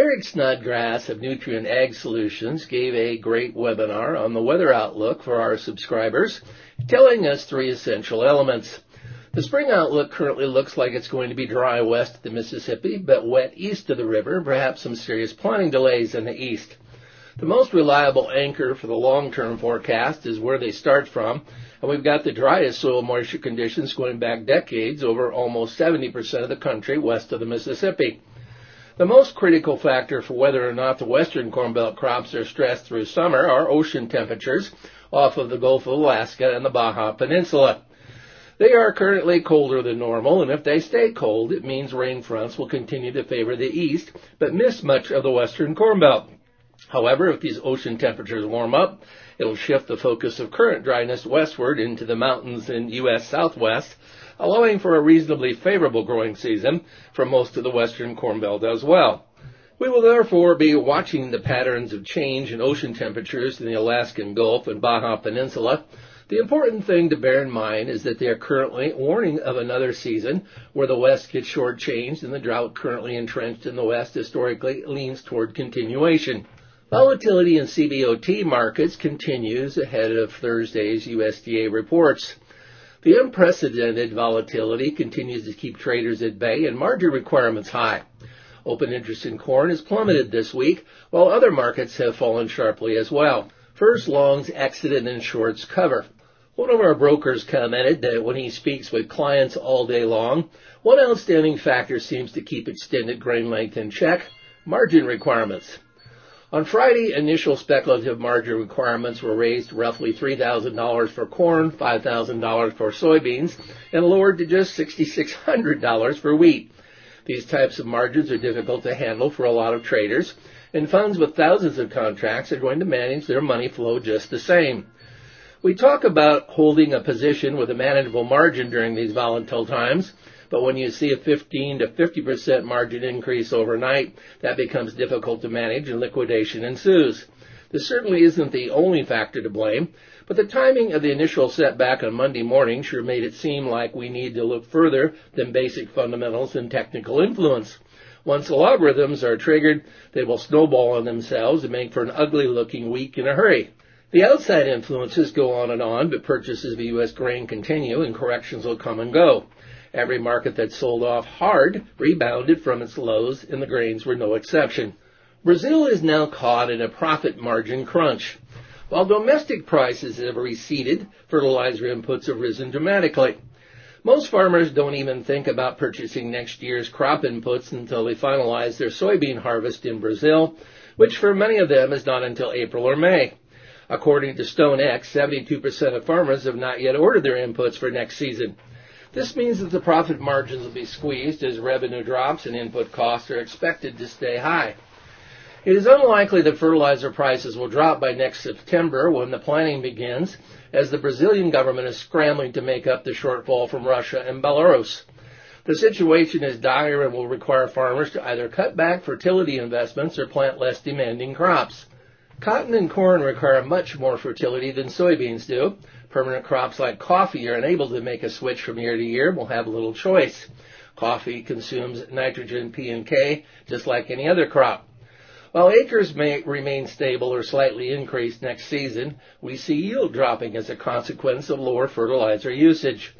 Eric Snodgrass of Nutrien Ag Solutions gave a great webinar on the weather outlook for our subscribers, telling us three essential elements. The spring outlook currently looks like it's going to be dry west of the Mississippi, but wet east of the river, perhaps some serious planting delays in the east. The most reliable anchor for the long-term forecast is where they start from, and we've got the driest soil moisture conditions going back decades over almost 70% of the country west of the Mississippi. The most critical factor for whether or not the western Corn Belt crops are stressed through summer are ocean temperatures off of the Gulf of Alaska and the Baja Peninsula. They are currently colder than normal, and if they stay cold, it means rain fronts will continue to favor the east, but miss much of the western Corn Belt. However, if these ocean temperatures warm up, it'll shift the focus of current dryness westward into the mountains in U.S. Southwest, allowing for a reasonably favorable growing season for most of the western Corn Belt as well. We will therefore be watching the patterns of change in ocean temperatures in the Alaskan Gulf and Baja Peninsula. The important thing to bear in mind is that they are currently warning of another season where the West gets shortchanged and the drought currently entrenched in the West historically leans toward continuation. Volatility in CBOT markets continues ahead of Thursday's USDA reports. The unprecedented volatility continues to keep traders at bay and margin requirements high. Open interest in corn has plummeted this week, while other markets have fallen sharply as well. First, longs exited and shorts cover. One of our brokers commented that when he speaks with clients all day long, one outstanding factor seems to keep extended grain length in check, margin requirements. On Friday, initial speculative margin requirements were raised roughly $3,000 for corn, $5,000 for soybeans, and lowered to just $6,600 for wheat. These types of margins are difficult to handle for a lot of traders, and funds with thousands of contracts are going to manage their money flow just the same. We talk about holding a position with a manageable margin during these volatile times, but when you see a 15 to 50% margin increase overnight, that becomes difficult to manage and liquidation ensues. This certainly isn't the only factor to blame, but the timing of the initial setback on Monday morning sure made it seem like we need to look further than basic fundamentals and technical influence. Once the logarithms are triggered, they will snowball on themselves and make for an ugly looking week in a hurry. The outside influences go on and on, but purchases of U.S. grain continue and corrections will come and go. Every market that sold off hard rebounded from its lows, and the grains were no exception. Brazil is now caught in a profit margin crunch. While domestic prices have receded, fertilizer inputs have risen dramatically. Most farmers don't even think about purchasing next year's crop inputs until they finalize their soybean harvest in Brazil, which for many of them is not until April or May. According to StoneX, 72% of farmers have not yet ordered their inputs for next season. This means that the profit margins will be squeezed as revenue drops and input costs are expected to stay high. It is unlikely that fertilizer prices will drop by next September when the planting begins, as the Brazilian government is scrambling to make up the shortfall from Russia and Belarus. The situation is dire and will require farmers to either cut back fertility investments or plant less demanding crops. Cotton and corn require much more fertility than soybeans do, Permanent crops like coffee are unable to make a switch from year to year and will have little choice. Coffee consumes nitrogen, P and K, just like any other crop. While acres may remain stable or slightly increase next season, we see yield dropping as a consequence of lower fertilizer usage.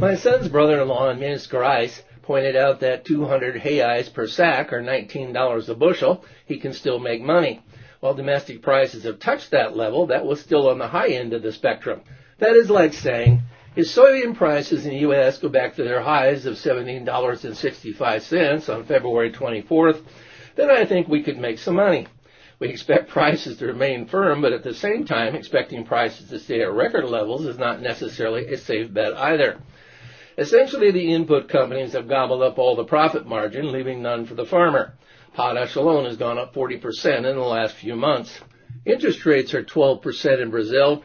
My son's brother-in-law in Minas Gerais pointed out that 200 reais per sack, or $19 a bushel, he can still make money. While domestic prices have touched that level, that was still on the high end of the spectrum. That is like saying, if soybean prices in the U.S. go back to their highs of $17.65 on February 24th, then I think we could make some money. We expect prices to remain firm, but at the same time, expecting prices to stay at record levels is not necessarily a safe bet either. Essentially, the input companies have gobbled up all the profit margin, leaving none for the farmer. Potash alone has gone up 40% in the last few months. Interest rates are 12% in Brazil,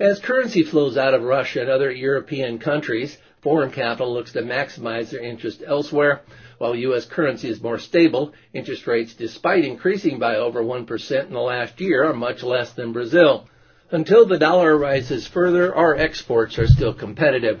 As currency flows out of Russia and other European countries, foreign capital looks to maximize their interest elsewhere. While U.S. currency is more stable, interest rates, despite increasing by over 1% in the last year, are much less than Brazil. Until the dollar rises further, our exports are still competitive.